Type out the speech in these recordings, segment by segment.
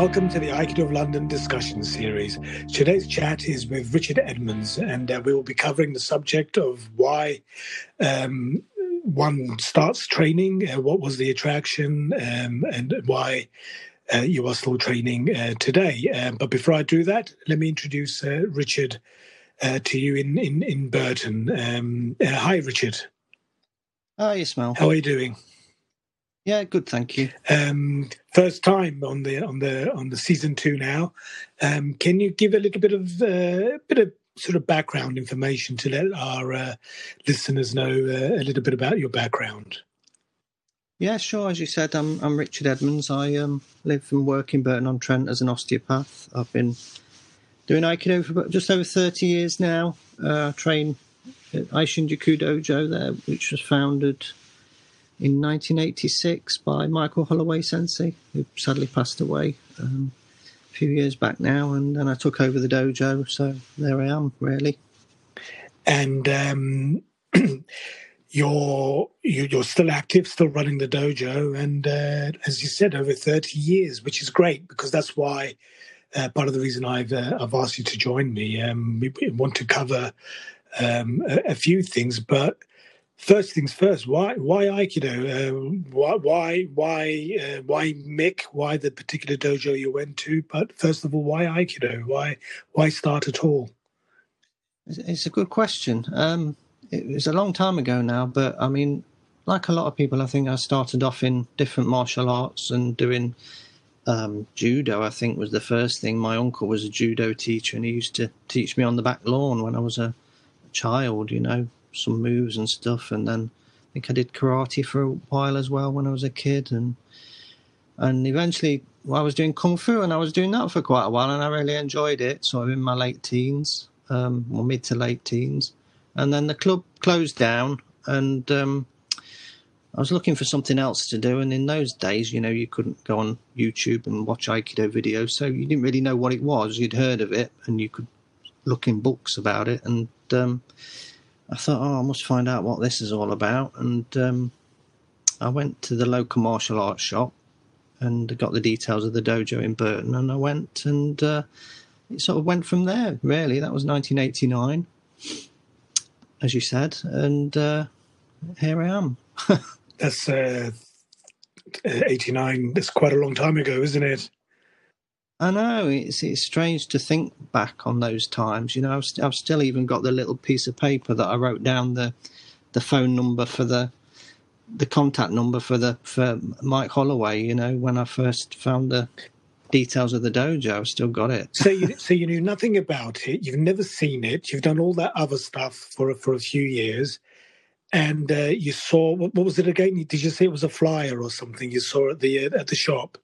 Welcome to the Aikido of London discussion series. Today's chat is with Richard Edmonds, and uh, we will be covering the subject of why um, one starts training, uh, what was the attraction, um, and why uh, you are still training uh, today. Um, but before I do that, let me introduce uh, Richard uh, to you in in, in Burton. Um, hi, Richard. Hi, Ismail. How are you doing? Yeah, good, thank you. Um, first time on the on the on the season two now. Um, can you give a little bit of uh, bit of sort of background information to let our uh, listeners know uh, a little bit about your background? Yeah, sure. As you said, I'm I'm Richard Edmonds. I um, live and work in Burton on Trent as an osteopath. I've been doing Aikido for just over 30 years now. Uh, I train at Aishin Aishinjuku Dojo there, which was founded in 1986 by Michael Holloway Sensei, who sadly passed away um, a few years back now. And then I took over the dojo, so there I am, really. And um, you're you're still active, still running the dojo, and uh, as you said, over 30 years, which is great because that's why. Uh, part of the reason I've uh, I've asked you to join me. Um, we, we, want to cover um, a, a, few things, but first things first. Why why Aikido? Uh, why why why uh, why Mick? Why the particular dojo you went to? But first of all, why Aikido? Why why start at all? It's a good question. Um, it was a long time ago now, but I mean, like a lot of people, I think I started off in different martial arts and doing um, judo. I think was the first thing. My uncle was a judo teacher, and he used to teach me on the back lawn when I was a child. You know, some moves and stuff, and then I think I did karate for a while as well when I was a kid, and and eventually I was doing kung fu, and I was doing that for quite a while, and I really enjoyed it. So I'm in my late teens, um, or mid to late teens, and then the club closed down, and um, I was looking for something else to do. And in those days, you know, you couldn't go on YouTube and watch Aikido videos, so you didn't really know what it was. You'd heard of it, and you could look in books about it, and um, I thought, oh, I must find out what this is all about. And um, I went to the local martial arts shop and got the details of the dojo in Burton. And I went and uh, it sort of went from there, really. That was 1989, as you said. And uh, here I am. That's uh, 89. That's quite a long time ago, isn't it? I know it's it's strange to think back on those times. You know, I've, st- I've still even got the little piece of paper that I wrote down the the phone number for the the contact number for the for Mike Holloway. You know, when I first found the details of the dojo, I've still got it. so you so you knew nothing about it. You've never seen it. You've done all that other stuff for for a few years, and uh, you saw what, what was it again? Did you say it was a flyer or something you saw at the uh, at the shop?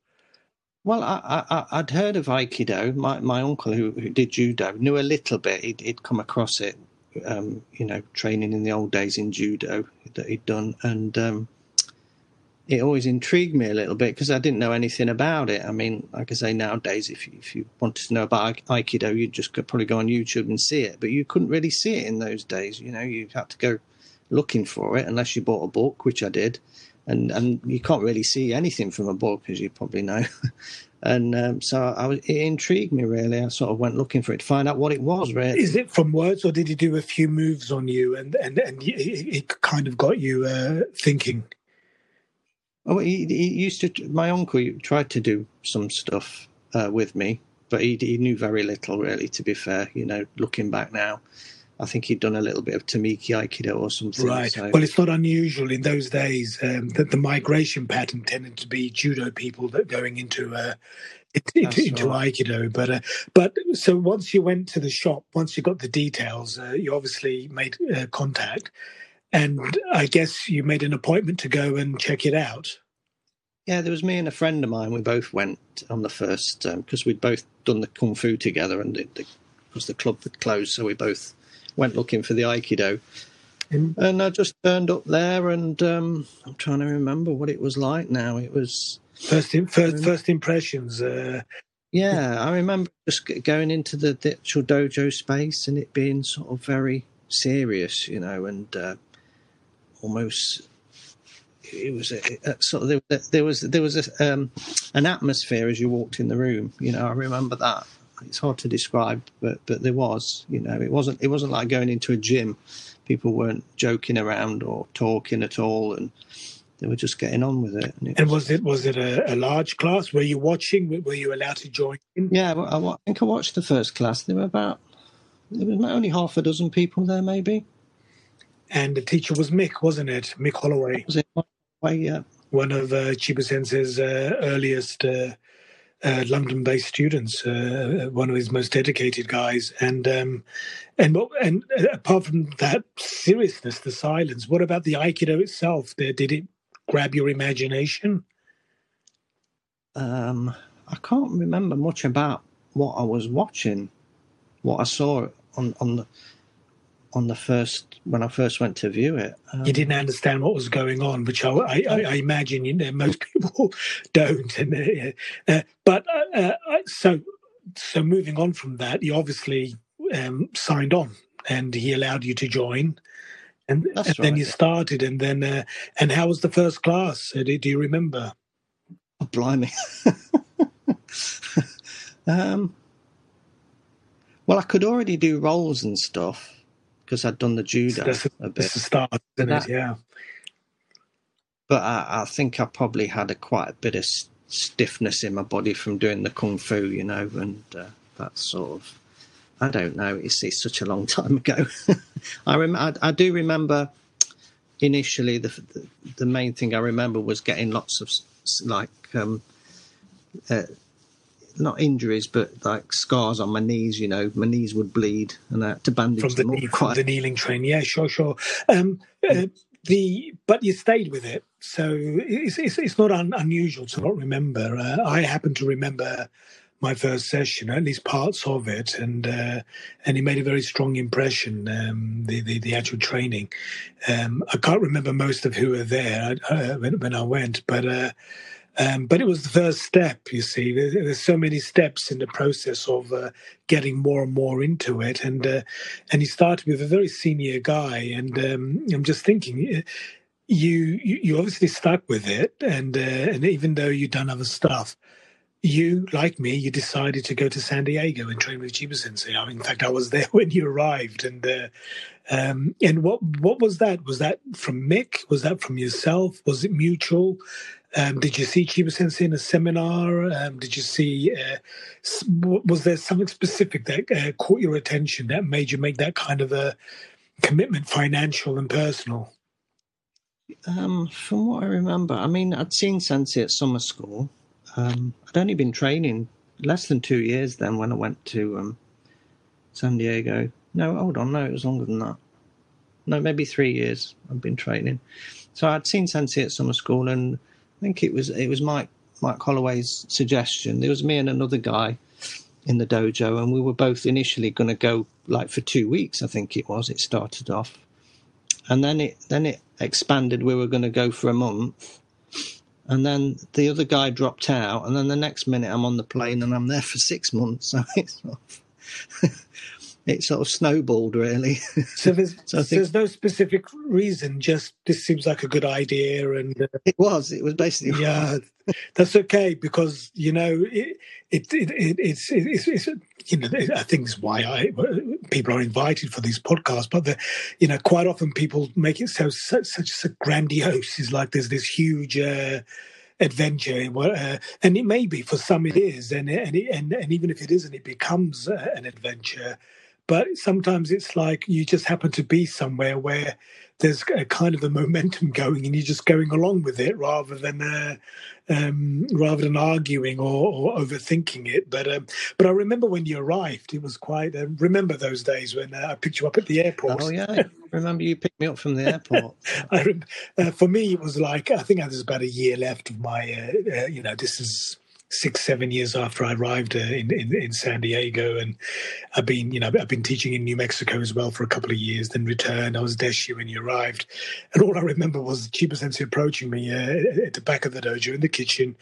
Well, I, would heard of Aikido. My, my uncle, who, who did judo, knew a little bit. He'd, he'd come across it, um, you know, training in the old days in judo that he'd done. And um, it always intrigued me a little bit because I didn't know anything about it. I mean, like I say, nowadays, if you, if you wanted to know about Aikido, you'd just probably go on YouTube and see it. But you couldn't really see it in those days. You know, you had to go looking for it unless you bought a book, which I did and and you can't really see anything from a book, as you probably know. and um, so I was, it intrigued me really. I sort of went looking for it to find out what it was. Really, is it from words, or did he do a few moves on you, and and and it kind of got you uh, thinking? Oh, he, he, used to. My uncle tried to do some stuff uh, with me, but he, he knew very little, really. To be fair, you know, looking back now, I think he'd done a little bit of Tomiki Aikido or something. Right. So. Well, it's not unusual in those days um, that the migration pattern tended to be judo people that going into uh, into, into right. Aikido. But uh, but so once you went to the shop, once you got the details, uh, you obviously made uh, contact, and I guess you made an appointment to go and check it out. Yeah, there was me and a friend of mine. We both went on the first because um, we'd both done the kung fu together, and was the club had closed, so we both went looking for the Aikido. And I just turned up there, and um, I'm trying to remember what it was like now. It was first in, first, first impressions. Uh... Yeah, I remember just going into the, the, actual dojo space and it being sort of very serious, you know, and uh, almost it was a, a sort of there, there, was there was a, um, an atmosphere as you walked in the room. You know, I remember that. It's hard to describe, but but there was. You know, it wasn't it wasn't like going into a gym. People weren't joking around or talking at all, and they were just getting on with it. And, it and was, was, it was it a, a, large class? Were you watching? Were you allowed to join? In? Yeah, I, I think I watched the first class. There were about there was only half a dozen people there, maybe. And the teacher was Mick, wasn't it? Mick Holloway. Was it Holloway? Yeah. One of uh, Chiba Sensei's uh, earliest uh, uh, London-based students, uh, one of his most dedicated guys, and um, and what, and uh, apart from that seriousness, the silence. What about the Aikido itself? There, Did it grab your imagination? Um, I can't remember much about what I was watching, what I saw on on the on the first when I first went to view it. Um, you didn't understand what was going on, which I, I, I imagine you know most people don't. And, uh, uh, but uh, uh so so moving on from that, you obviously um, signed on, and he allowed you to join. And, and right, then you started, and then uh, and how was the first class? Uh, do, do you remember? Oh, blimey! um, well, I could already do rolls and stuff because I'd done the judo that's a, a bit. That's start, isn't that, it? Yeah. But I, I, think I probably had a quite a bit of stiffness in my body from doing the kung fu, you know, and uh, that sort of. I don't know. It's, it's such a long time ago. I, rem- I, I do remember initially the, the, the main thing I remember was getting lots of like um, uh, not injuries, but like scars on my knees. You know, my knees would bleed, and I had to bandage from the, them knee, from the kneeling train. Yeah, sure, sure. Um, uh, the but you stayed with it, so it's it's, it's not un, unusual to not remember. Uh, I happen to remember my first session, at least parts of it, and uh, and it made a very strong impression. Um, the, the, the actual training, um, I can't remember most of who were there uh, when, when I went, but uh, um, but it was the first step, you see. There, there's so many steps in the process of uh, getting more and more into it, and uh, and he started with a very senior guy, and um, I'm just thinking, uh, you you obviously stuck with it, and uh, and even though you've done other stuff, you like me, you decided to go to San Diego and train with Chiba Sensei. I mean, in fact, I was there when you arrived, and uh, um, and what what was that? Was that from Mick? Was that from yourself? Was it mutual? Um, did you see Chiba Sensei in a seminar? Um, did you see, uh, was there something specific that uh, caught your attention that made you make that kind of a commitment, financial and personal? Um, from what I remember, I mean, I'd seen Sensei at summer school. Um, I'd only been training less than two years then when I went to um, San Diego. No, hold on, no, it was longer than that. No, maybe three years I've been training. So I'd seen Sensei at summer school and I think it was it was Mike Mike Holloway's suggestion. There was me and another guy in the dojo, and we were both initially going to go like for two weeks. I think it was. It started off, and then it then it expanded. We were going to go for a month, and then the other guy dropped out, and then the next minute I'm on the plane and I'm there for six months. So it's it sort of snowballed really. So there's so think, there's no specific reason. Just this seems like a good idea, and uh, it was. It was basically yeah. that's okay because you know it, it, it, it it's, it's, it's you know I think it's why I people are invited for these podcasts, but the, you know quite often people make it so such such a grandiose. It's like there's this huge. Uh, adventure, uh, and it may be for some it is, and and, and and even if it isn't, it becomes uh, an adventure. But sometimes it's like you just happen to be somewhere where there's a kind of a momentum going, and you're just going along with it rather than uh, um, rather than arguing or, or overthinking it. But um, but I remember when you arrived, it was quite. Uh, remember those days when uh, I picked you up at the airport? Oh yeah, remember you picked me up from the airport. I, uh, for me, it was like I think there's about a year left of my. Uh, uh, you know, this is six, seven years after I arrived uh, in, in, in San Diego, and I've been, you know, I've been teaching in New Mexico as well for a couple of years. Then returned. I was Deshi when you arrived, and all I remember was Chiba Sensei approaching me uh, at the back of the dojo in the kitchen.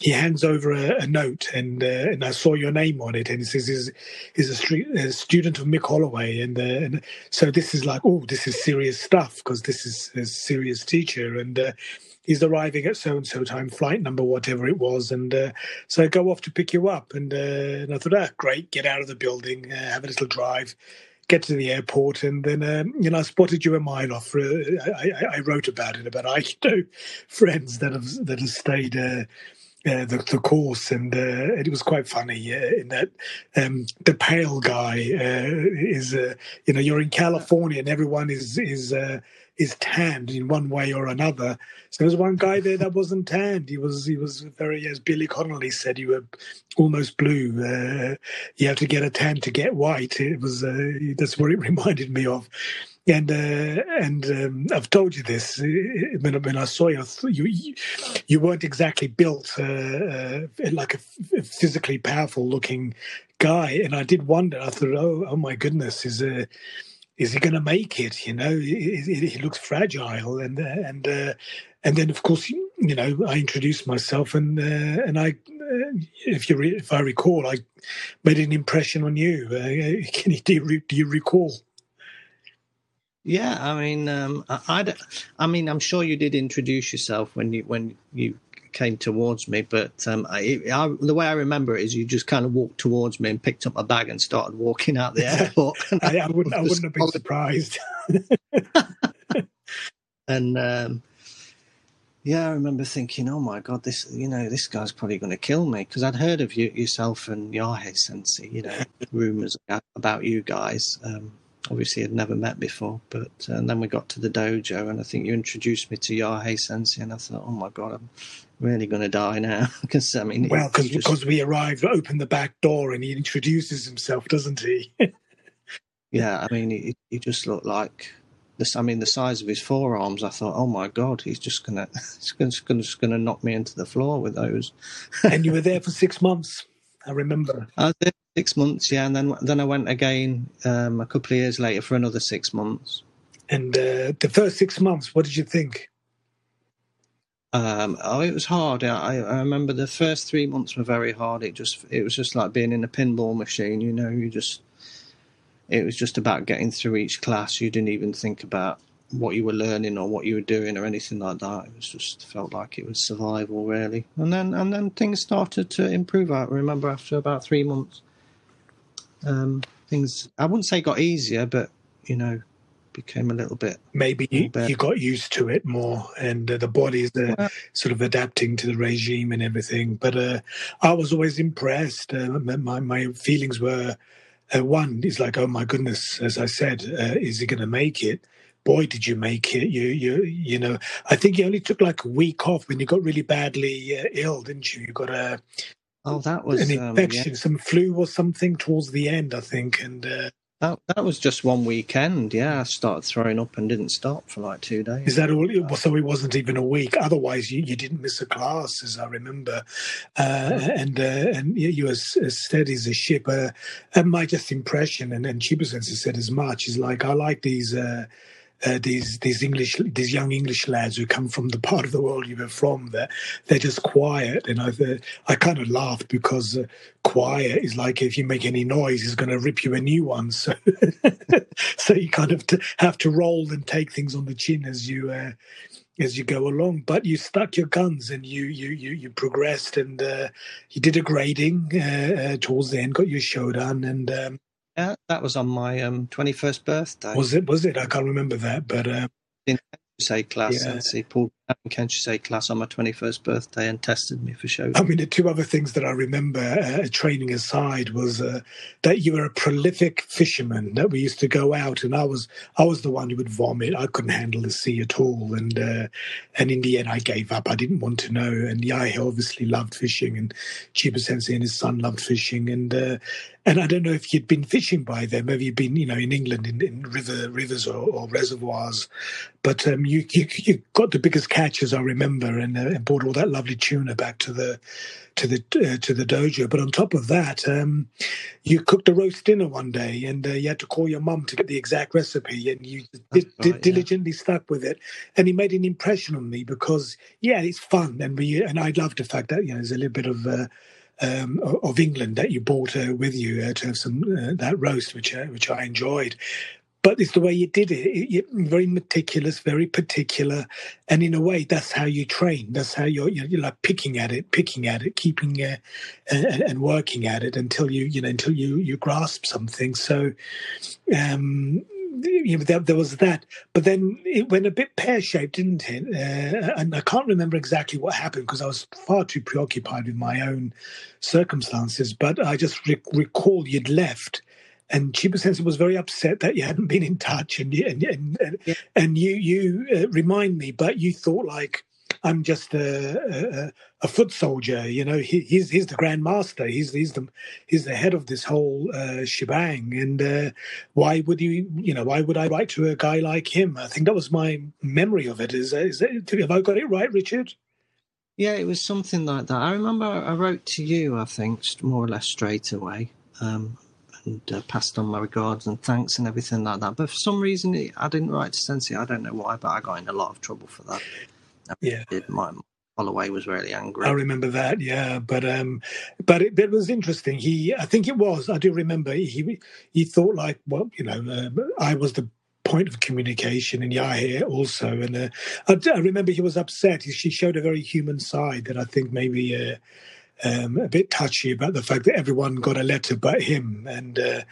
He hands over a, a note, and uh, and I saw your name on it, and he says he's, he's a, a student of Mick Holloway, and, uh, and so this is like, oh, this is serious stuff because this is a serious teacher, and uh, he's arriving at so and so time, flight number, whatever it was, and uh, so I go off to pick you up, and, uh, and I thought, ah, great, get out of the building, uh, have a little drive, get to the airport, and then um, you know I spotted you a mile off. Uh, I, I, wrote about it about I know friends that have that have stayed. Uh, uh, the, the course, and uh, it was quite funny uh, in that um, the pale guy uh, is, you know, you're in California and everyone is is is tanned in one way or another. So there was one guy there that wasn't tanned. He was he was very, as Billy Connolly said, you were almost blue. Uh, you have to get a tan to get white. It was uh, that's what it reminded me of. And uh, and um, I've told you this uh, when, when I saw you, you you weren't exactly built uh, uh, like a physically powerful looking guy, and I did wonder. I thought, oh, oh my goodness, is a is he going to make it? You know, he looks fragile, and uh, and uh, and then of course, you know, I introduced myself, and uh, and I, uh, if you re- if I recall, I made an impression on you. Uh, can you do, you, do you recall? Yeah, I mean, um, I, I, I, mean, I'm sure you did introduce yourself when you when you came towards me, but um, I, I, the way I remember it is you just kind of walked towards me and picked up my bag and started walking out the airport. I, I, wouldn't, I wouldn't have been surprised. and um, yeah, I remember thinking, oh my god, this you know this guy's probably going to kill me because I'd heard of you yourself and Yahe Sensei, you know, rumors about you guys. Um, obviously had never met before. But uh, and then we got to the dojo, and I think you introduced me to Yahe Sensei, and I thought, oh my god, I'm really going to die now because I mean, well, because just... because we arrived, opened the back door, and he introduces himself, doesn't he? yeah, I mean, he, he just looked like this. I mean, the size of his forearms. I thought, oh my god, he's just gonna, he's just gonna, just gonna knock me into the floor with those. and you were there for six months. I remember. I was there six months, yeah, and then then I went again um, a couple of years later for another six months. And uh, the first six months, what did you think? Um, oh, it was hard. I, I remember the first three months were very hard. It just it was just like being in a pinball machine. You know, you just it was just about getting through each class. You didn't even think about what you were learning or what you were doing or anything like that. It was just felt like it was survival really. And then and then things started to improve. I remember after about three months, um, things I wouldn't say got easier, but you know, became a little bit. Maybe you, you got used to it more, and uh, the body's uh, well, sort of adapting to the regime and everything. But uh, I was always impressed. Uh, my my feelings were. Uh, one is like, oh my goodness, as I said, uh, is he going to make it? boy, did you make it! You, you, you know. I think you only took like a week off when you got really badly uh, ill, didn't you? You got a oh, that was an infection, um, yeah. some flu or something towards the end, I think, and. Uh, that, that was just one weekend. Yeah, I started throwing up and didn't stop for like two days. Is that all? So it wasn't even a week. Otherwise, you, you didn't miss a class, as I remember. Uh, and uh, and you were as, steady as a ship. Uh, and my just impression, and, and Chiba Sensei said as much, is like I like these. Uh, these these English these young English lads who come from the part of the world you were from. That they're, just quiet, and I I kind of laughed because uh, quiet is like if you make any noise, he's going to rip you a new one. So so you kind of have to roll and take things on the chin as you. Uh, as you go along, but you stuck your guns and you you you, you progressed and uh, you did a grading uh, uh, towards the end, got your shodan, and um, yeah, that was on my um, 21st birthday. Was it? Was it? I can't remember that, but uh, in say class, yeah. see Paul say class on my 21st birthday and tested me for show. I mean, the two other things that I remember, uh, training aside, was uh, that you were a prolific fisherman. That we used to go out, and I was I was the one who would vomit. I couldn't handle the sea at all, and uh, and in the end, I gave up. I didn't want to know. And Yahe obviously loved fishing, and Chiba Sensei and his son loved fishing, and uh, and I don't know if you'd been fishing by then. Maybe you'd been, you know, in England in, in river rivers or, or reservoirs, but um, you, you, you got the biggest catch as I remember, and, uh, and brought all that lovely tuna back to the to the uh, to the dojo. But on top of that, um, you cooked a roast dinner one day, and uh, you had to call your mum to get the exact recipe, and you right, diligently yeah. stuck with it. And it made an impression on me because, yeah, it's fun, and we and I love the fact that you know there's a little bit of uh, um, of England that you brought uh, with you uh, to have some uh, that roast, which uh, which I enjoyed. But it's the way you did it. it. Very meticulous, very particular, and in a way, that's how you train. That's how you're you're, like picking at it, picking at it, keeping uh, and, and, working at it until you you know until you you grasp something. So. Um, you know, there, there, was that, but then it went a bit pear shaped, didn't it? Uh, and I can't remember exactly what happened because I was far too preoccupied with my own circumstances. But I just re- recall you'd left, and Chiba Sensei was very upset that you hadn't been in touch, and and and, yeah. and you you uh, remind me, but you thought like I'm just a, a, a foot soldier. You know, he, he's he's the grand master. He's he's the he's the head of this whole uh, shebang. And uh, why would you you know why would I write to a guy like him? I think that was my memory of it. Is is it, have I got it right, Richard? Yeah, it was something like that. I remember I wrote to you. I think more or less straight away. Um, and uh, passed on my regards and thanks and everything like that. But for some reason, I didn't write to Sensei. I don't know why, but I got in a lot of trouble for that yeah. Mike Holloway was really angry. I remember that, yeah. But um, but it, it, was interesting. He, I think it was. I do remember. He he thought like, well, you know, uh, I was the point of communication, and Yahya also. And uh, I, I, remember he was upset. She showed a very human side that I think maybe. Uh, um, a bit touchy about the fact that everyone got a letter but him, and uh,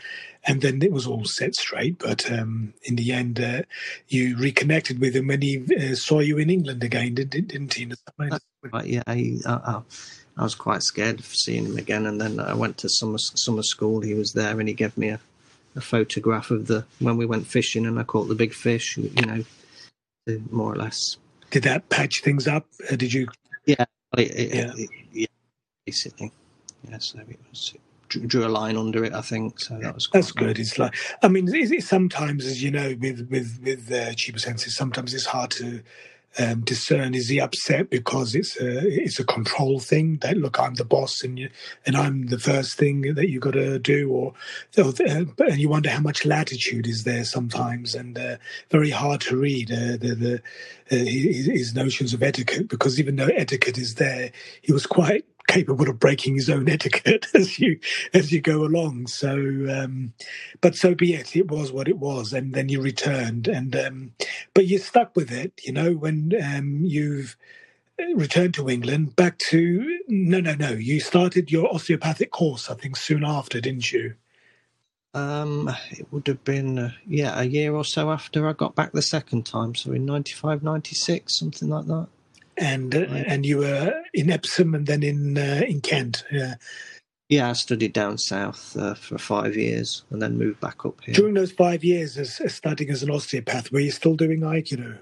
and then it was all set straight. But um, in the end, uh, you reconnected with him when he uh, saw you in England again, didn't, didn't he? Right, yeah, I, I, I, was quite scared of seeing him again, and then I went to summer summer school. He was there, and he gave me a, a photograph of the when we went fishing, and I caught the big fish. You know, more or less. Did that patch things up? Uh, did you? Yeah, it, it, yeah. It, yeah, basically. Yeah, so it was drew a line under it. I think so. That was that's good. It's like I mean, it's, sometimes, as you know, with with with uh, Chiba Sensei, sometimes it's hard to um, discern is he upset because it's a it's a control thing that look I'm the boss and you and I'm the first thing that you got to do or uh, and you wonder how much latitude is there sometimes and uh, very hard to read uh, the the uh, his, his notions of etiquette because even though etiquette is there he was quite capable of breaking his own etiquette as you as you go along. So, um, but so be it. It was what it was, and then you returned, and um, but you stuck with it. You know, when um, you've returned to England, back to no, no, no. You started your osteopathic course, I think, soon after, didn't you? Um, it would have been uh, yeah a year or so after I got back the second time, so in 95, 96, something like that and uh, and you were in Epsom and then in uh, in Kent. Yeah. Yeah, I studied down south uh, for five years and then moved back up here. During those five years as, as studying as an osteopath, were you still doing Aikido?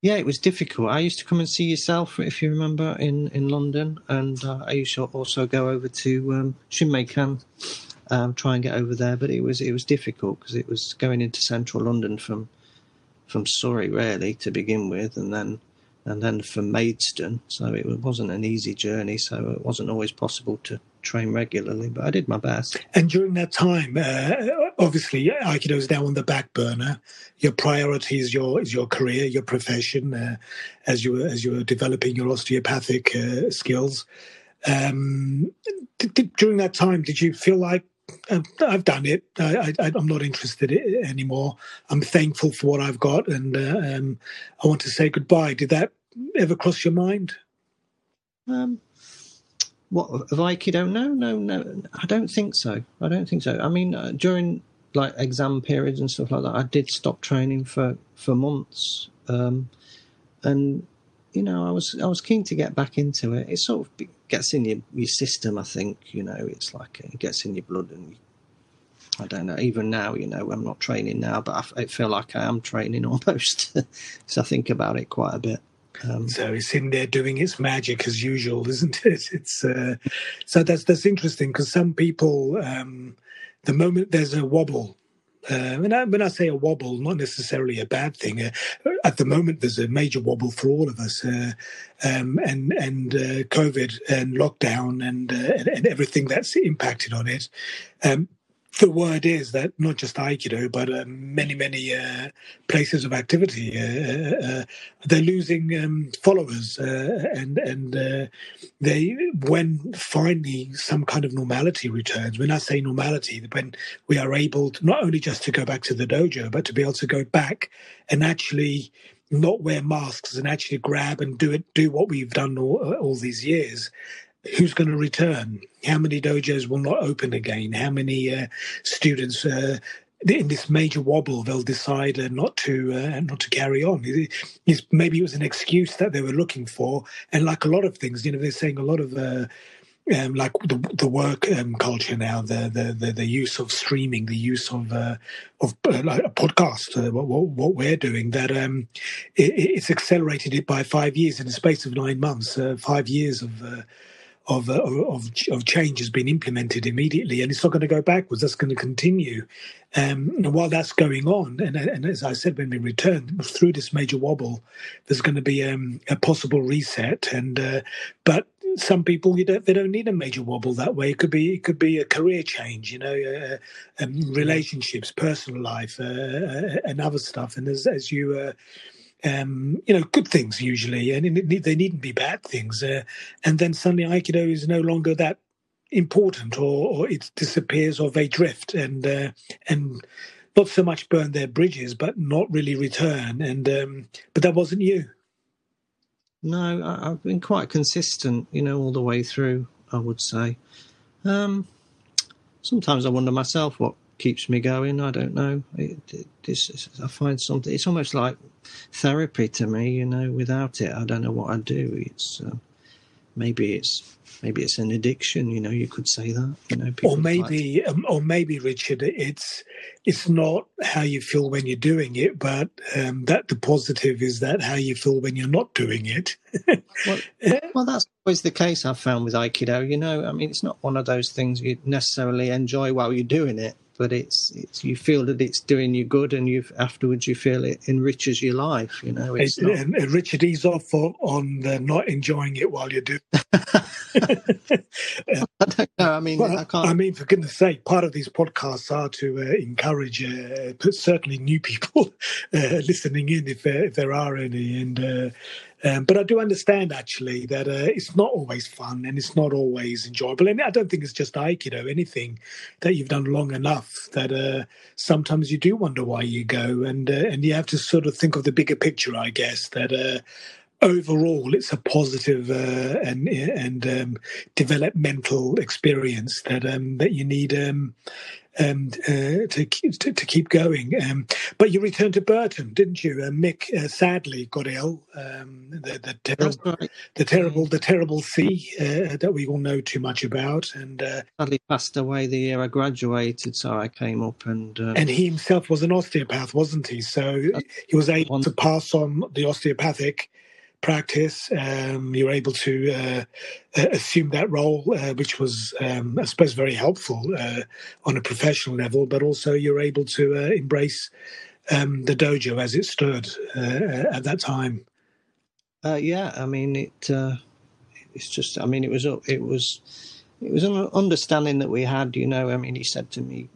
Yeah, it was difficult. I used to come and see yourself, if you remember, in, in London, and uh, I used to also go over to um, Shinmeikan, um, try and get over there. But it was it was difficult because it was going into central London from from Surrey, really, to begin with, and then and then from Maidstone. So it wasn't an easy journey. So it wasn't always possible to train regularly, but I did my best. And during that time, uh, obviously, Aikido is now on the back burner. Your priority is your is your career, your profession, uh, as you were as you were developing your osteopathic uh, skills. Um, did, did, during that time, did you feel like uh, I've done it. I, am not interested anymore. I'm thankful for what I've got, and uh, um, I want to say goodbye. Did that ever cross your mind? Um, what of Aikido? No, no, no. I don't think so. I don't think so. I mean, uh, during like exam periods and stuff like that, I did stop training for for months, um, and you know, I was I was keen to get back into it. It sort of gets in your your system. I think you know, it's like it gets in your blood, and I don't know. Even now, you know, I'm not training now, but I, I feel like I am training almost because I think about it quite a bit. Um, so it's in there doing its magic as usual, isn't it? It's uh, so that's that's interesting because some people, um, the moment there's a wobble, uh, when, I, when I say a wobble, not necessarily a bad thing. Uh, at the moment, there's a major wobble for all of us, uh, um, and and uh, COVID and lockdown and, uh, and, and everything that's impacted on it. Um, the word is that not just Aikido, but uh, many, many uh, places of activity, uh, uh, uh they're losing um, followers, uh, and and they when finally some kind of normality returns. When I say normality, when we are able to not only just to go back to the dojo, but to be able to go back and actually not wear masks and actually grab and do it, do what we've done all, all these years who's going to return? How many dojos will not open again? How many uh, students uh, in this major wobble they'll decide uh, not to uh, not to carry on? It's, maybe it was an excuse that they were looking for, and like a lot of things, you know, they're saying a lot of. Uh, um, like the the work um, culture now, the, the, the the use of streaming, the use of uh, of uh, like a podcast, uh, what, what, what we're doing, that um, it, it's accelerated it by five years in the space of nine months. Uh, five years of of, uh, of, of change has been implemented immediately, and it's not going to go backwards. That's going to continue. Um, and while that's going on, and, and, as I said when we return through this major wobble, there's going to be um, a possible reset. And uh, but some people you don't, they don't need a major wobble that way. It could be it could be a career change, you know, uh, um, relationships, personal life, uh, uh and other stuff. And as as you uh, um, you know, good things usually, and they needn't be bad things. Uh, and then suddenly Aikido is no longer that important, or, or it disappears, or they drift, and uh, and not so much burn their bridges, but not really return. And um, but that wasn't you. No, I, have been quite consistent, you know, all the way through. I would say. Um, sometimes I wonder myself what keeps me going. I don't know. It, it, I find something. It's almost like therapy to me. You know, without it, I don't know what I'd do. It's uh, maybe it's maybe it's an addiction. You know, you could say that. You know, or maybe, um, or maybe Richard, it's it's not how you feel when you're doing it, but um, that the positive is that how you feel when you're not doing it. well, well, that's always the case. I've found with Aikido. You know, I mean, it's not one of those things you necessarily enjoy while you're doing it but it's it's you feel that it's doing you good, and you afterwards you feel it enriches your life. You know, it's not... and, and Richard, ease off on the not enjoying it while you do. I don't know. I mean, well, I can't. I mean, for goodness' sake, part of these podcasts are to uh, encourage uh, certainly new people uh, listening in, if there, if there are any, and uh, um, but I do understand actually that uh, it's not always fun and it's not always enjoyable. And I don't think it's just Aikido, anything that you've done long enough that uh, sometimes you do wonder why you go. And, uh, and you have to sort of think of the bigger picture, I guess, that uh, overall it's a positive uh, and and um, developmental experience that um, that you need um, um, uh, to, to, to keep going. Um, but you returned to Burton, didn't you? Uh, Mick uh, sadly got ill. Um, the, the, terrible, right. the terrible, the terrible C uh, that we all know too much about, and uh, sadly passed away the year I graduated. So I came up and um, and he himself was an osteopath, wasn't he? So he was able to pass on the osteopathic practice. Um, you're able to uh, assume that role, uh, which was, um, I suppose, very helpful uh, on a professional level. But also, you're able to uh, embrace um, the dojo as it stood uh, at that time. Uh, yeah, I mean it. it's just, I mean, it was it was it was an understanding that we had. You know, I mean, he said to me,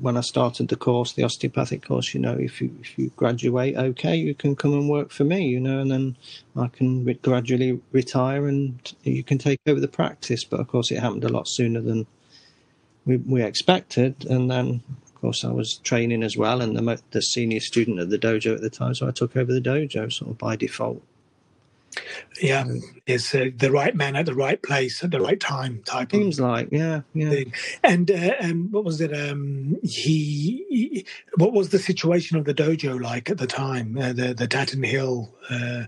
when I started the course, the osteopathic course, you know, if you if you graduate, okay, you can come and work for me, you know, and then I can re- gradually retire and you can take over the practice. But of course, it happened a lot sooner than we, we expected, and then of course I was training as well, and the the senior student at the dojo at the time, so I took over the dojo sort of by default. Yeah, is uh, the right man at the right place at the right time type. Seems like, yeah, yeah. Thing. And uh, um, what was it? Um, he, he, what was the situation of the dojo like at the time? Uh, the the Tatenhill uh,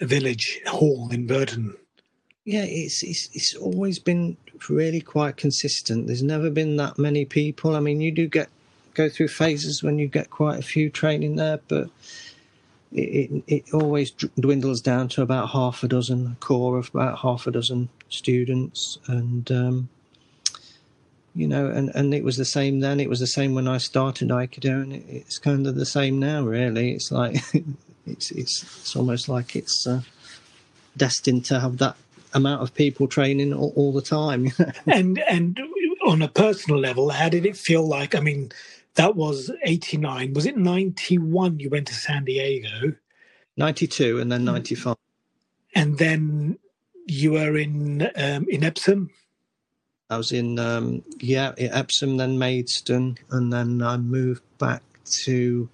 Village Hall in Burton. Yeah, it's, it's it's always been really quite consistent. There's never been that many people. I mean, you do get go through phases when you get quite a few training there, but it, it, always dwindles down to about half a dozen, a core of about half a dozen students. And, um, you know, and, and it was the same then. It was the same when I started Aikido, and it, it's kind of the same now, really. It's like, it's, it's, it's almost like it's uh, destined to have that amount of people training all, all the time. and, and on a personal level, how did it feel like? I mean, that was 89. Was it 91 you went to San Diego? 92 and then 95. And then you were in um, in Epsom? I was in, um, yeah, Epsom, then Maidstone, and then I moved back to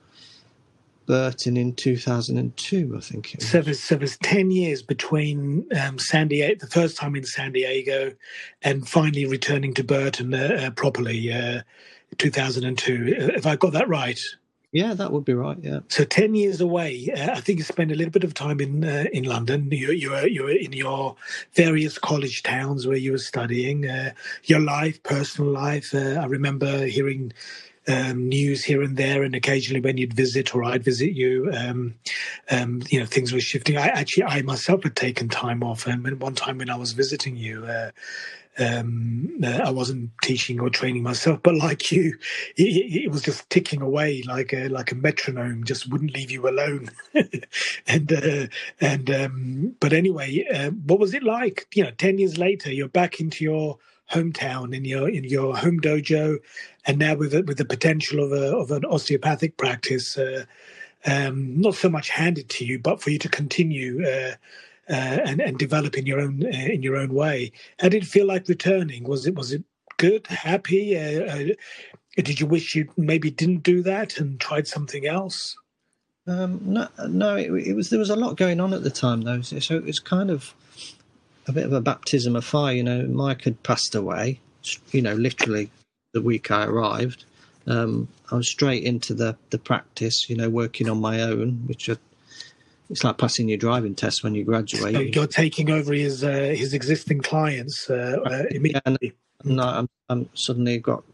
Burton in 2002, I think. So there's, so there's 10 years between um, San Diego, the first time in San Diego, and finally returning to Burton uh, uh, properly, uh, 2002. If I got that right? Yeah, that would be right. Yeah. So ten years away, uh, I think you spent a little bit of time in uh, in London. You you were you were in your various college towns where you were studying. Uh, your life, personal life. Uh, I remember hearing um, news here and there, and occasionally when you'd visit or I'd visit you, um, um, you know, things were shifting. I actually, I myself had taken time off, and one time when I was visiting you, uh, um, uh, I wasn't teaching or training myself, but like you, it, it, was just ticking away like a like a metronome, just wouldn't leave you alone. and uh, and um, but anyway, uh, what was it like? You know, ten years later, you're back into your hometown in your in your home dojo, and now with with the potential of a of an osteopathic practice, uh, um, not so much handed to you, but for you to continue. Uh, and, and develop in your own uh, in your own way. How did it feel like returning? Was it was it good, happy? Uh, did you wish you maybe didn't do that and tried something else? Um, no, no. It, it, was there was a lot going on at the time though, so it was kind of a bit of a baptism of fire. You know, Mike had passed away. You know, literally the week I arrived. Um, I was straight into the the practice. You know, working on my own, which I it's like passing your driving test when you graduate. So you're taking over his uh, his existing clients uh, uh, immediately. Yeah, and, I'm, I'm, suddenly got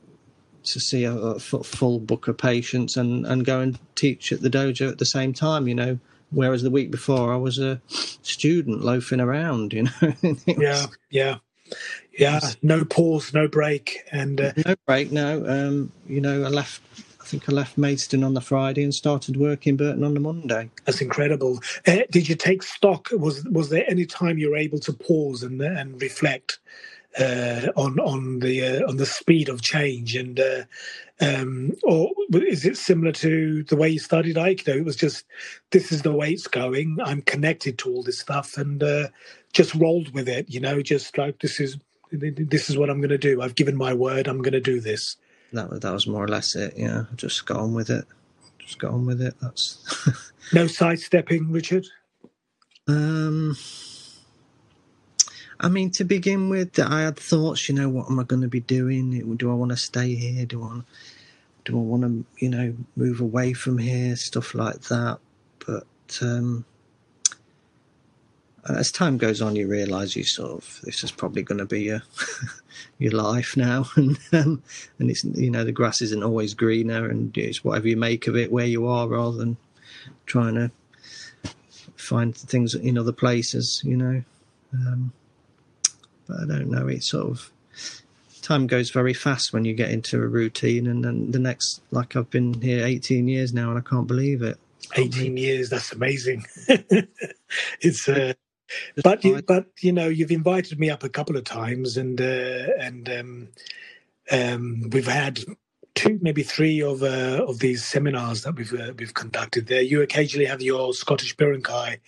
to see a, a, full book of patients and, and go and teach at the dojo at the same time. You know, whereas the week before I was a student loafing around. You know. yeah, yeah. Yeah, no pause, no break, and uh, no break. No, um, you know, I left think I left Maidstone on the Friday and started working Burton on the Monday. That's incredible. Uh, did you take stock? Was was there any time you were able to pause and and reflect uh, on on the uh, on the speed of change and uh, um, or is it similar to the way you studied Aikido? It was just this is the way it's going. I'm connected to all this stuff and uh, just rolled with it. You know, just like this is this is what I'm going to do. I've given my word. I'm going to do this that that was more or less it. Yeah, just got on with it. Just got on with it. That's no sidestepping, Richard. Um, I mean, to begin with, I had thoughts. You know, what am I going to be doing? Do I want to stay here? Do I want, do I want to, you know, move away from here? Stuff like that. But um, as time goes on, you realise you sort of this is probably going to be your your life now, and um, and it's you know the grass isn't always greener, and it's whatever you make of it where you are, rather than trying to find things in other places, you know. Um, but I don't know. It's sort of time goes very fast when you get into a routine, and then the next, like I've been here 18 years now, and I can't believe it. 18 years, that's amazing. it's uh, but you, but you know, you've invited me up a couple of times, and uh, and um, um, we've had two, maybe three of uh, of these seminars that we've uh, we've conducted there. You occasionally have your Scottish Birankai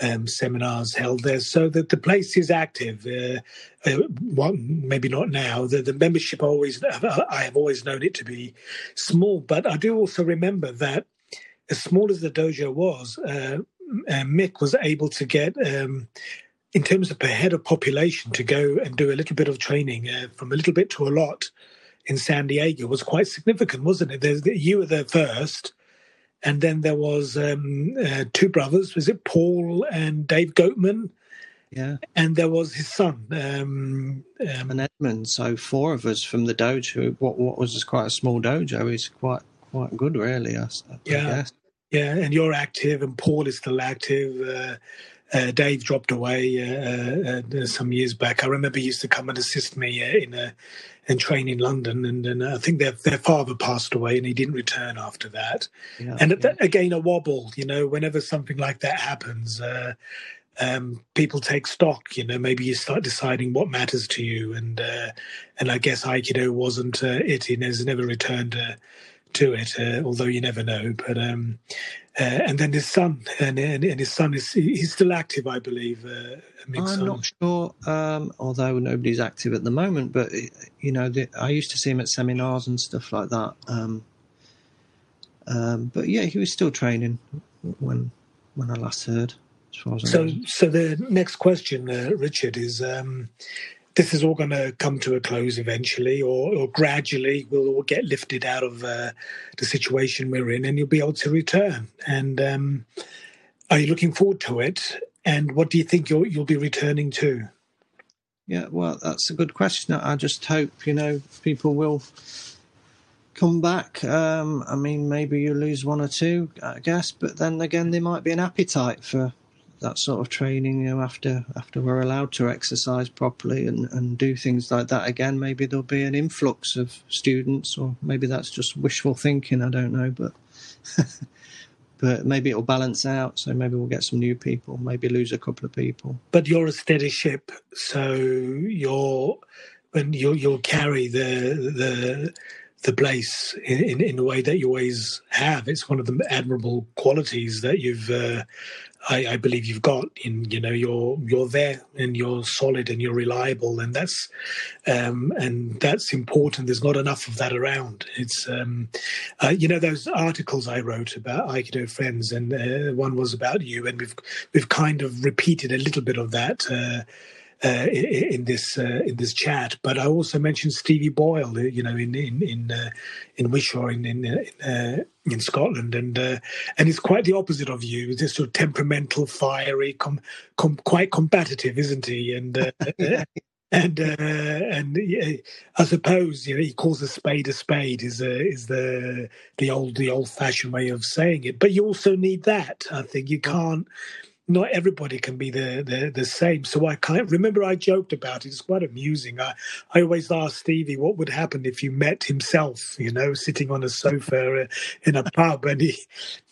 um, seminars held there, so that the place is active. Uh, uh, well, maybe not now. The, the membership always I have always known it to be small, but I do also remember that as small as the dojo was, uh, Mick was able to get, um, in terms of per head of population, to go and do a little bit of training uh, from a little bit to a lot in San Diego was quite significant, wasn't it? There's, you were there first, and then there was um, uh, two brothers. Was it Paul and Dave Goatman? Yeah, and there was his son, um, um, and Edmund. So four of us from the dojo. What what was quite a small dojo is quite quite good, really. I, I yeah, guess. Yeah, and you're active, and Paul is still active. Uh, uh, Dave dropped away uh, uh, uh some years back. I remember he used to come and assist me uh, in a and train in London, and, and I think their their father passed away, and he didn't return after that. Yeah, and yeah. again, a wobble. You know, whenever something like that happens, um, people take stock. You know, maybe you start deciding what matters to you, and uh, and I guess Aikido wasn't uh, it. He has never returned uh, to it, uh, although you never know. But um, uh, and then his son, and, and, and his son is he's still active, I believe. Uh, I'm son. not sure, um, although nobody's active at the moment. But you know, the, I used to see him at seminars and stuff like that. Um, um, but yeah, he was still training when when I last heard. so, so the next question, uh, Richard, is um, this is all going to come to a close eventually, or, or gradually we'll all get lifted out of uh, the situation we're in, and you'll be able to return. And um, are you looking forward to it? And what do you think you'll you'll be returning to? Yeah, well, that's a good question. I just hope you know people will come back. Um, I mean, maybe you lose one or two, I guess, but then again, there might be an appetite for that sort of training. You know, after after we're allowed to exercise properly and, and do things like that again, maybe there'll be an influx of students, or maybe that's just wishful thinking. I don't know, but. but maybe it'll balance out. So maybe we'll get some new people, maybe lose a couple of people. But you're a steady ship, so you're when you'll you'll carry the the the place in, in, in, the way that you always have. It's one of the admirable qualities that you've, uh, I, I, believe, you've got. In you know, you're you're there and you're solid and you're reliable, and that's um, and that's important. There's not enough of that around. It's um, uh, you know those articles I wrote about Aikido friends, and uh, one was about you, and we've we've kind of repeated a little bit of that uh, uh, in, this uh, in this chat. But I also mentioned Stevie Boyle, uh, you know, in in in uh, in Wishaw in in, in, in Scotland, and and it's quite the opposite of you. He's sort of temperamental, fiery, com, com, quite combative, isn't he? And and uh, and uh, I suppose you know he calls a spade a spade is uh, is the the old the old fashioned way of saying it. But you also need that. I think you can't not everybody can be the, the, the same. So I can't remember I joked about it. It's quite amusing. I, I always asked Stevie what would happen if you met himself, you know, sitting on a sofa uh, in a pub, and he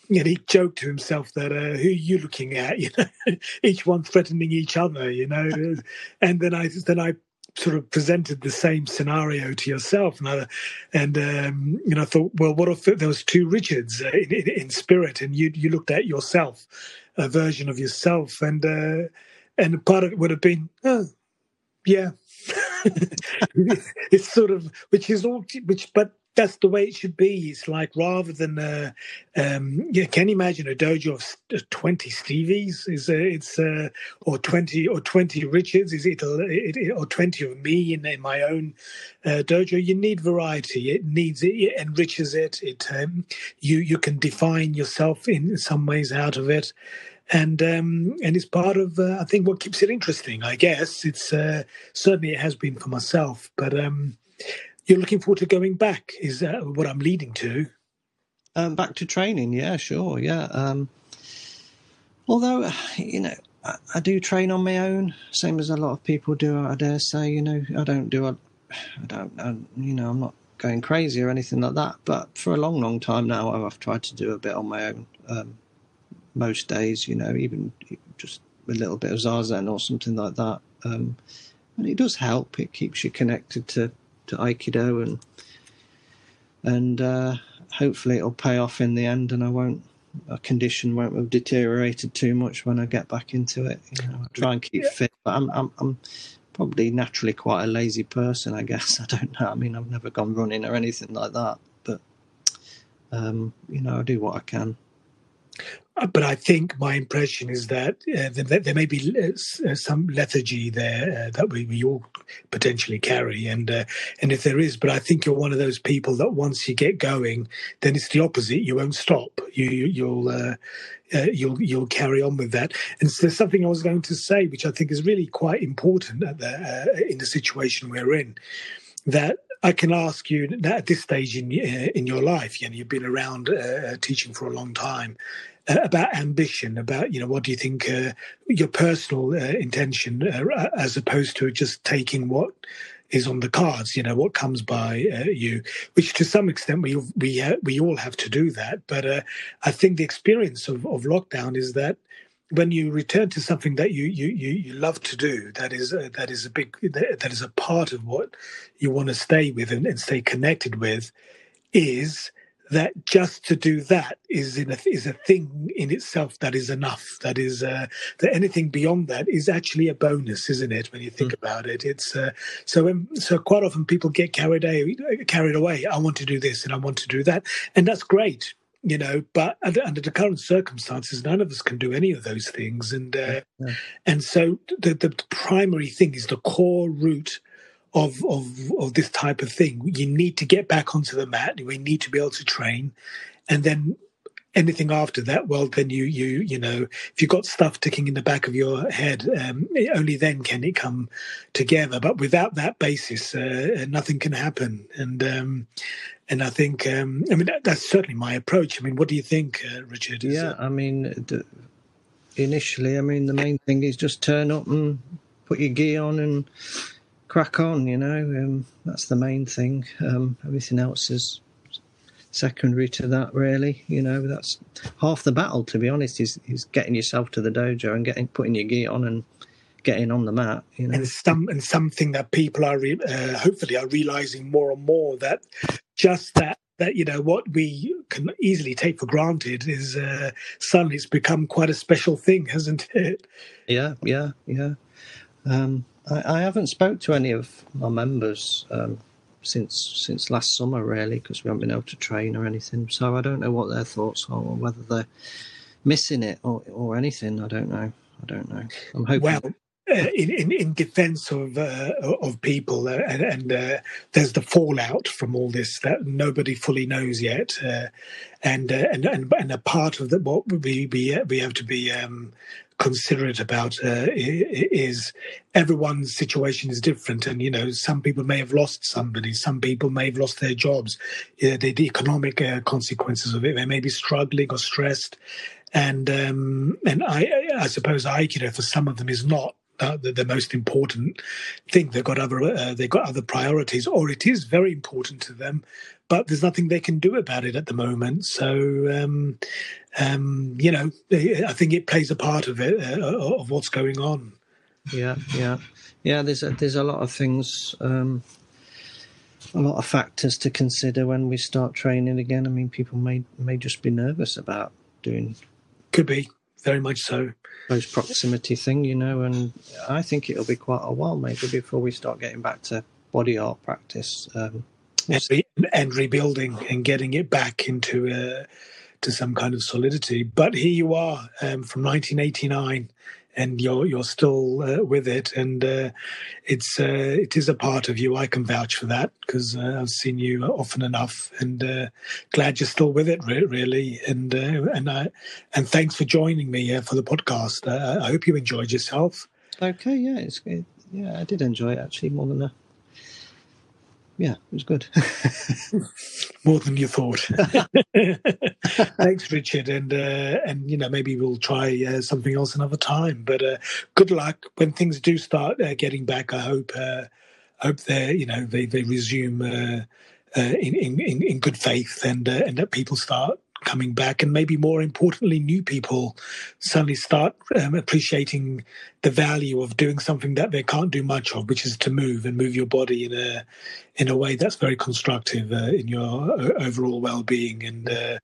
and he joked to himself that uh, who are you looking at? You know, each one threatening each other. You know, and then I then I sort of presented the same scenario to yourself, and I, and um, you know, I thought, well, what if there was two Richards uh, in, in, in, spirit, and you you looked at yourself, a version of yourself, and uh, and part of it would have been, oh, yeah, it's sort of which is all which, but that's the way it should be. It's like rather than uh, um, yeah, can you imagine a dojo of twenty Stevies? Is uh, it's uh, or twenty or twenty Richards? Is it, it, or twenty of me in, in my own uh, dojo? You need variety. It needs it, it enriches it. It um, you you can define yourself in some ways out of it. And um, and it's part of uh, I think what keeps it interesting. I guess it's uh, certainly it has been for myself, but um, you're looking forward to going back? Is that what I'm leading to? Um, back to training, yeah, sure, yeah. Um, although, you know, I, I, do train on my own, same as a lot of people do. I dare say, you know, I don't do, I don't, I, you know, I'm not going crazy or anything like that. But for a long, long time now, I've tried to do a bit on my own. Um, most days, you know, even just a little bit of zazen or something like that. Um, and it does help. It keeps you connected to to Aikido, and and uh, hopefully it'll pay off in the end, and I won't a condition won't have deteriorated too much when I get back into it. You know, I try and keep fit, but I'm I'm I'm probably naturally quite a lazy person, I guess. I don't know. I mean, I've never gone running or anything like that, but um, you know, I do what I can. Uh, but I think my impression is that uh, there, there, may be uh, some lethargy there uh, that we, we, all potentially carry, and uh, and if there is, but I think you're one of those people that once you get going, then it's the opposite. You won't stop. You, you will uh, you'll you'll carry on with that. And so there's something I was going to say, which I think is really quite important the, in the situation we're in, that I can ask you at this stage in in your life, you know, you've been around uh, teaching for a long time, uh, about ambition, about you know what do you think uh, your personal uh, intention, uh, as opposed to just taking what is on the cards. You know what comes by uh, you, which to some extent we we we all have to do that. But I think the experience of, of lockdown is that when you return to something that you you you, you love to do, that is uh, that is a big that, that is a part of what you want to stay with and, and stay connected with, is that just to do that is in a, is a thing in itself that is enough. That is uh, that anything beyond that is actually a bonus, isn't it? When you think mm. about it, it's uh, so um, so quite often people get carried away. Carried away. I want to do this and I want to do that, and that's great, you know. But under, under the current circumstances, none of us can do any of those things, and uh, yeah. and so the, the primary thing is the core root of, of of this type of thing. You need to get back onto the mat. We need to be able to train, and then anything after that, well, then you you you know, if you've got stuff ticking in the back of your head, um, only then can it come together. But without that basis, uh, nothing can happen. And um, and I think, um, I mean, that, that's certainly my approach. I mean, what do you think, uh, Richard? Is yeah, it... I mean, the, initially, I mean, the main thing is just turn up and put your gear on and crack on. You know, um, that's the main thing. Um, everything else is secondary to that. Really, you know, that's half the battle. To be honest, is is getting yourself to the dojo and getting putting your gear on and getting on the mat. You know, and some and something that people are re- uh, hopefully are realizing more and more that just that that you know what we can easily take for granted is uh, suddenly it's become quite a special thing, hasn't it? Yeah, yeah, yeah. Um, I, I, haven't spoke to any of my members um, since since last summer, really, because we haven't been able to train or anything. So I don't know what their thoughts are, or whether they're missing it or or anything. I don't know. I don't know. I'm hoping. Well, in, in, in defense of uh, of people, uh, and, uh, there's the fallout from all this that nobody fully knows yet, uh, and, and and and a part of that what we we we have to be um, considerate about is everyone's situation is different. And you know some people may have lost somebody some people may have lost their jobs. The, the, economic consequences of it they may be struggling or stressed. And um, and I, I suppose aikido for some of them is not uh, the, the, most important thing. They've got other uh, they've got other priorities, or it is very important to them, but there's nothing they can do about it at the moment. So, um, um, you know, I think it plays a part of it uh, of what's going on. Yeah, yeah, yeah. There's a, there's a lot of things, um, a lot of factors to consider when we start training again. I mean, people may may just be nervous about doing. Could be very much so. Close proximity thing, you know, and I think it'll be quite a while maybe before we start getting back to body art practice. Um, and, and, rebuilding and getting it back into uh, to some kind of solidity. But here you are um, from 1989, and you're you're still uh, with it, and uh, it's uh, it is a part of you. I can vouch for that because uh, I've seen you often enough, and uh, glad you're still with it, re- really. And and I and thanks for joining me for the podcast. I hope you enjoyed yourself. Okay, yeah, it's yeah, I did enjoy it actually more than a yeah, it was good. More than you thought. Thanks, Richard, and uh, and you know maybe we'll try uh, something else another time. But uh, good luck when things do start uh, getting back. I hope uh, hope they you know they they resume uh, in, in in good faith and and that people start coming back, and maybe more importantly, new people suddenly start um, appreciating the value of doing something that they can't do much of, which is to move and move your body in a in a way that's very constructive uh, in your overall well being and. Uh,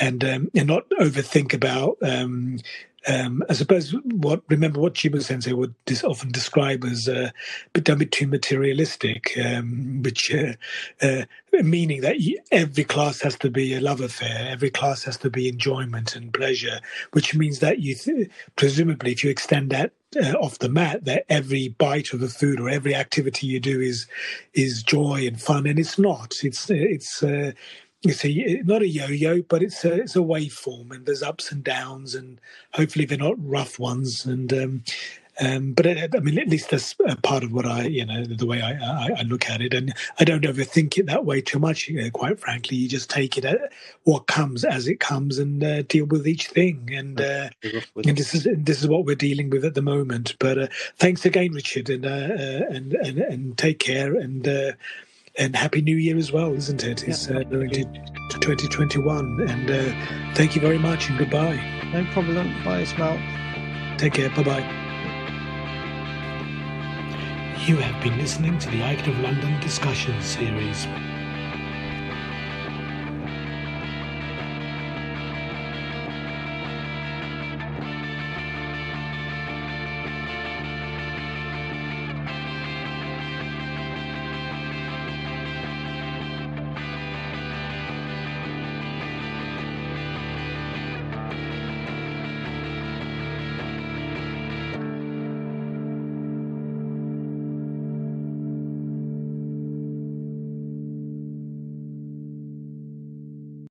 and um, and not overthink about um, um, I suppose what remember what Chiba Sensei would dis- often describe as uh, but don't too materialistic, um, which uh, uh, meaning that every class has to be a love affair, every class has to be enjoyment and pleasure, which means that you th- presumably if you extend that uh, off the mat, that every bite of the food or every activity you do is is joy and fun, and it's not. It's it's uh, it's a not a yo-yo, but it's a it's a waveform, and there's ups and downs, and hopefully they're not rough ones. And um, um, but it, I mean, at least that's part of what I, you know, the way I, I, I look at it, and I don't overthink it that way too much. You know, quite frankly, you just take it at what comes as it comes and uh, deal with each thing. And uh, and this is this is what we're dealing with at the moment. But uh, thanks again, Richard, and uh, uh, and, and and take care and uh, and happy new year as well, isn't it? It's uh, going to 2021. And uh, thank you very much and goodbye. No problem. Bye, Ismail. Take care. Bye bye. You have been listening to the Icon of London discussion series.